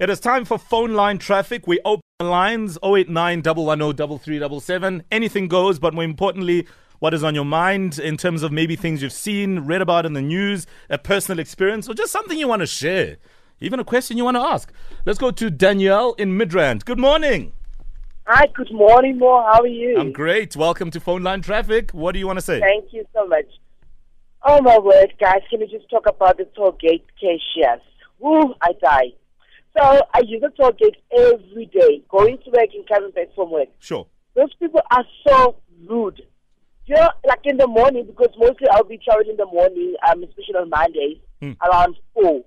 It is time for phone line traffic. We open the lines 089 110 Anything goes, but more importantly, what is on your mind in terms of maybe things you've seen, read about in the news, a personal experience, or just something you want to share. Even a question you want to ask. Let's go to Danielle in Midrand. Good morning. Hi, good morning, Mo. How are you? I'm great. Welcome to phone line traffic. What do you want to say? Thank you so much. Oh my word, guys, can we just talk about the toll gate cashiers? Woo, I die. So I use the toll gate every day, going to work and coming back from work. Sure. Those people are so rude. You know, like in the morning, because mostly I'll be traveling in the morning, um, especially on Mondays, Hmm. around 4.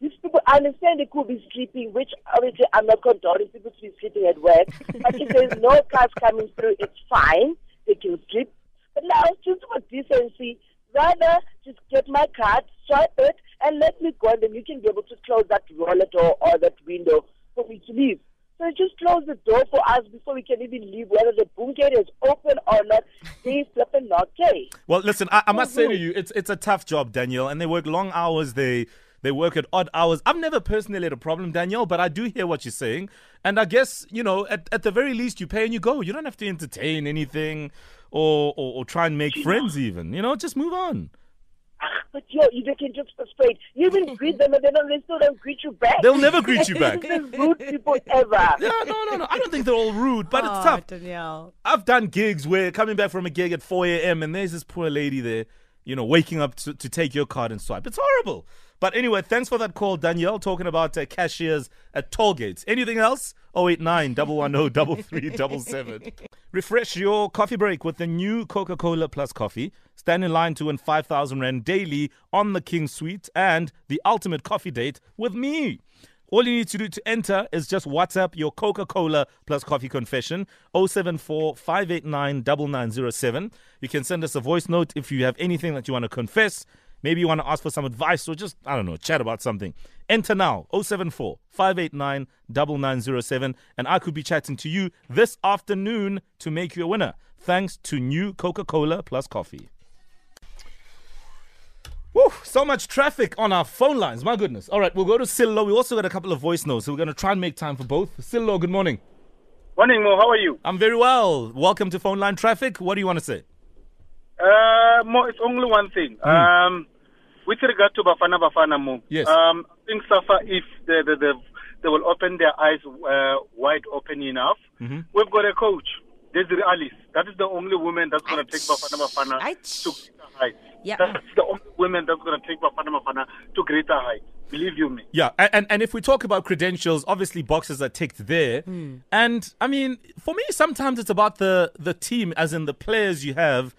These people, I understand they could be sleeping, which obviously I'm not condoning people to be sleeping at work. but if there's no cars coming through, it's fine. They can sleep. But now, just for decency, rather just get my card, swipe it, and let me go, and then you can be able to close that roller door or that window for me to leave. So just close the door for us before we can even leave, whether the boom gate is open or not. They flipping not okay. Well, listen, I, I must say to mm-hmm. you, it's it's a tough job, Daniel, and they work long hours. They they work at odd hours. I've never personally had a problem, Daniel, but I do hear what you're saying, and I guess you know, at, at the very least, you pay and you go. You don't have to entertain anything, or or, or try and make friends, even. You know, just move on. But yo, you they can just frustrate. You even greet them and they don't they still don't greet you back. They'll never greet you back. They're the rude people ever. Yeah, no, no, no. I don't think they're all rude, but it's Oh, tough. Danielle. I've done gigs where coming back from a gig at 4 a.m. and there's this poor lady there, you know, waking up to, to take your card and swipe. It's horrible. But anyway, thanks for that call, Danielle, talking about uh, cashiers at toll gates. Anything else? 089 110 3377. Refresh your coffee break with the new Coca Cola Plus coffee. Stand in line to win 5,000 Rand daily on the King Suite and the ultimate coffee date with me. All you need to do to enter is just WhatsApp your Coca Cola plus coffee confession 074 589 9907. You can send us a voice note if you have anything that you want to confess. Maybe you want to ask for some advice or just, I don't know, chat about something. Enter now 074 589 9907. And I could be chatting to you this afternoon to make you a winner. Thanks to new Coca Cola plus coffee. Woo, so much traffic on our phone lines. My goodness. All right, we'll go to Sillo. We also got a couple of voice notes, so we're going to try and make time for both. Sillo, good morning. Morning, Mo. How are you? I'm very well. Welcome to Phone Line Traffic. What do you want to say? Uh, Mo, it's only one thing. Um, with regard to Bafana Bafana, Mo. Yes. Um, I think Safa, if they, they, they, they will open their eyes uh, wide open enough, we've got a coach, Desiree Ellis. That is the only woman that's going to take Bafana Bafana Ouch. to greater heights. Yeah. That's the only woman that's going to take Bafana Bafana to greater heights. Believe you me. Yeah, and, and, and if we talk about credentials, obviously boxes are ticked there. And I mean, for me, sometimes it's about the, the team, as in the players you have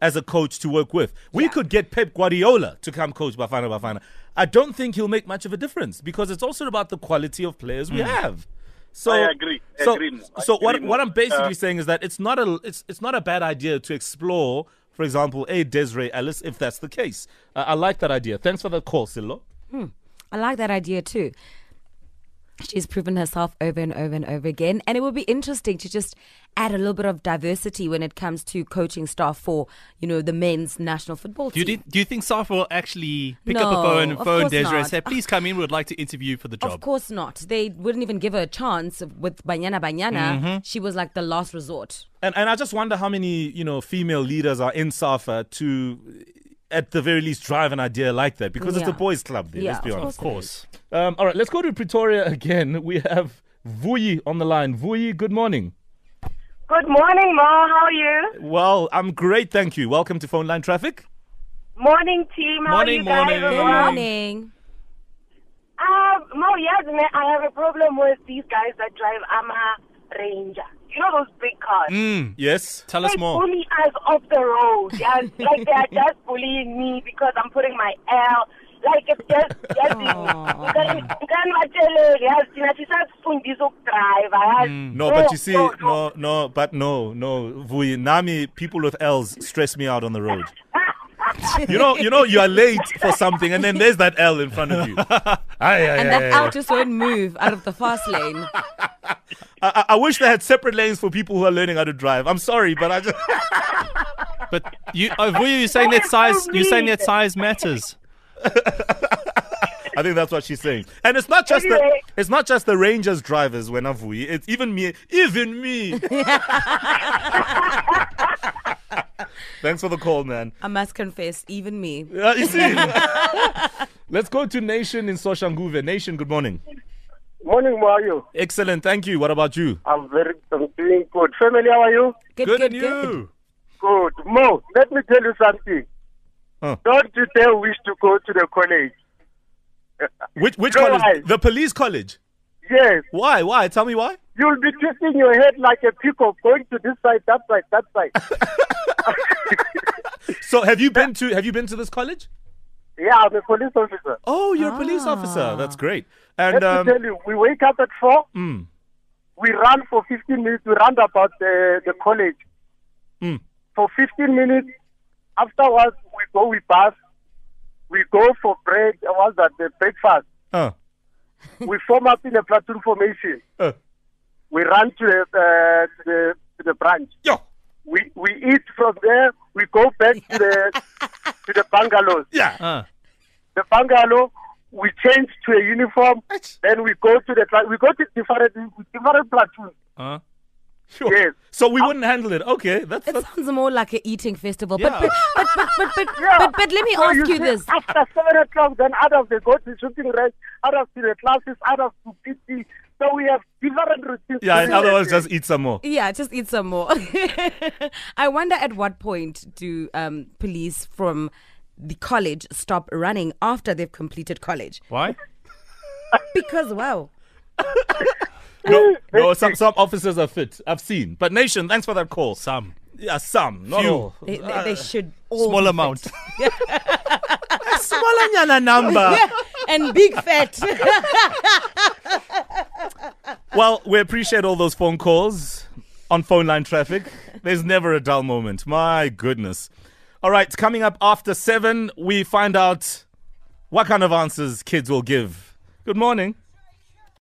as a coach to work with. We Yeah. could get Pep Guardiola to come coach Bafana Bafana. I don't think he'll make much of a difference because it's also about the quality of players we have. So I agree. I So, agree, Mo. I so what agree, what I'm basically Uh, saying is that it's not a it's it's not a bad idea to explore, for example, a Desiree Ellis if that's the case. Uh, I like that idea. Thanks for the call, Silo. I like that idea too. She's proven herself over and over and over again. And it would be interesting to just add a little bit of diversity when it comes to coaching staff for, you know, the men's national football Do you, team. do you think Safa will actually pick up a phone and phone course Desiree and say, please come in, we would like to interview you for the job? Of course not. They wouldn't even give her a chance with Banyana Banyana. Mm-hmm. She was like the last resort. And and I just wonder how many you know female leaders are in Safa to, at the very least, drive an idea like that because it's a boys' club there. Yeah, let's be of honest. of course. Um, all right, let's go to Pretoria again. We have Vuyi on the line. Vuyi, good morning. Good morning, Mo. How are you? Well, I'm great, thank you. Welcome to Phone Line Traffic. Morning, team. How Morning, are you guys? morning. Good morning. Uh, Mo, yes, I have a problem with these guys that drive Ama Ranger. You know those big cars? Mm, yes. Tell us more. they bully us off the road. Yeah, like they are just bullying me because I'm putting my L. Like it's just, yes, Aw. ngani batshele yazi thina sisafundisa ukudrayiva yazi No, but you see, no, no, but no, no, Vuyi. Nami, people with L's stress me out on the road. You know, you know, you are late for something, and then there's that L in front of you. Aye, aye, And aye, that aye. L just won't move out of the fast lane. I, I- I wish they had separate lanes for people who are learning how to drive. I'm sorry, but I just. But you, oh, Vuyo, you're saying that size, you're saying that size matters. I think that's what she's saying. And it's not just Anyway. the it's not just the Rangers drivers when Avui. It's even me, even me. Thanks for the call, man. I must confess, even me. Uh, you see. Let's go to Nation in Soshanguve. Nation, good morning. Morning, how are you? Excellent, thank you. What about you? I'm very, I'm doing good. Family, how are you? Good, Good, good, and good. you? Good. Mo, let me tell you something. Huh. Don't you dare wish to go to the college. Which which No, college? I- The police college. Yes, Why? Why? Tell me why. you'll be twisting your head like a peacock, going to this side, that side, that side. So have you been to have you been to this college? yeah, I'm a police officer. Oh, you're a police officer. That's great. And Let um, me tell you, we wake up at 4, mm, we run for 15 minutes, we run about the, the college. Mm. For 15 minutes, afterwards, we go, we pass, we go for break, uh, what's that, the breakfast. uh, we form up in a platoon formation. uh, We run to the, uh, to the, to the branch. yo, We, we eat from there, we go back to the, to the bungalows. yeah. Uh, the bungalow, we change to a uniform, then we go to the we go to different different platoons. uh. Sure. Yes. So we wouldn't handle it. Okay, that's, It that's sounds more like an eating festival. Yeah. But, but, but, but, but, but, Yeah. but, but let me So ask you see, this. After seven o'clock, then others they go to shooting range, others to the classes, others to PT. So we have different routines. yeah. In other words, just eat some more. Yeah, just eat some more. I wonder at what point do um, police from the college stop running after they've completed college? Why? Because, wow. No, no. Some some officers are fit. I've seen. But nation, thanks for that call. Some. Yeah, some, not Few. all. They, they, they uh, should all Small be amount. Smaller nyana number. fit. and big fat. Well, we appreciate all those phone calls on phone line traffic. There's never a dull moment. My goodness. All right, coming up after seven, we find out what kind of answers kids will give. Good morning.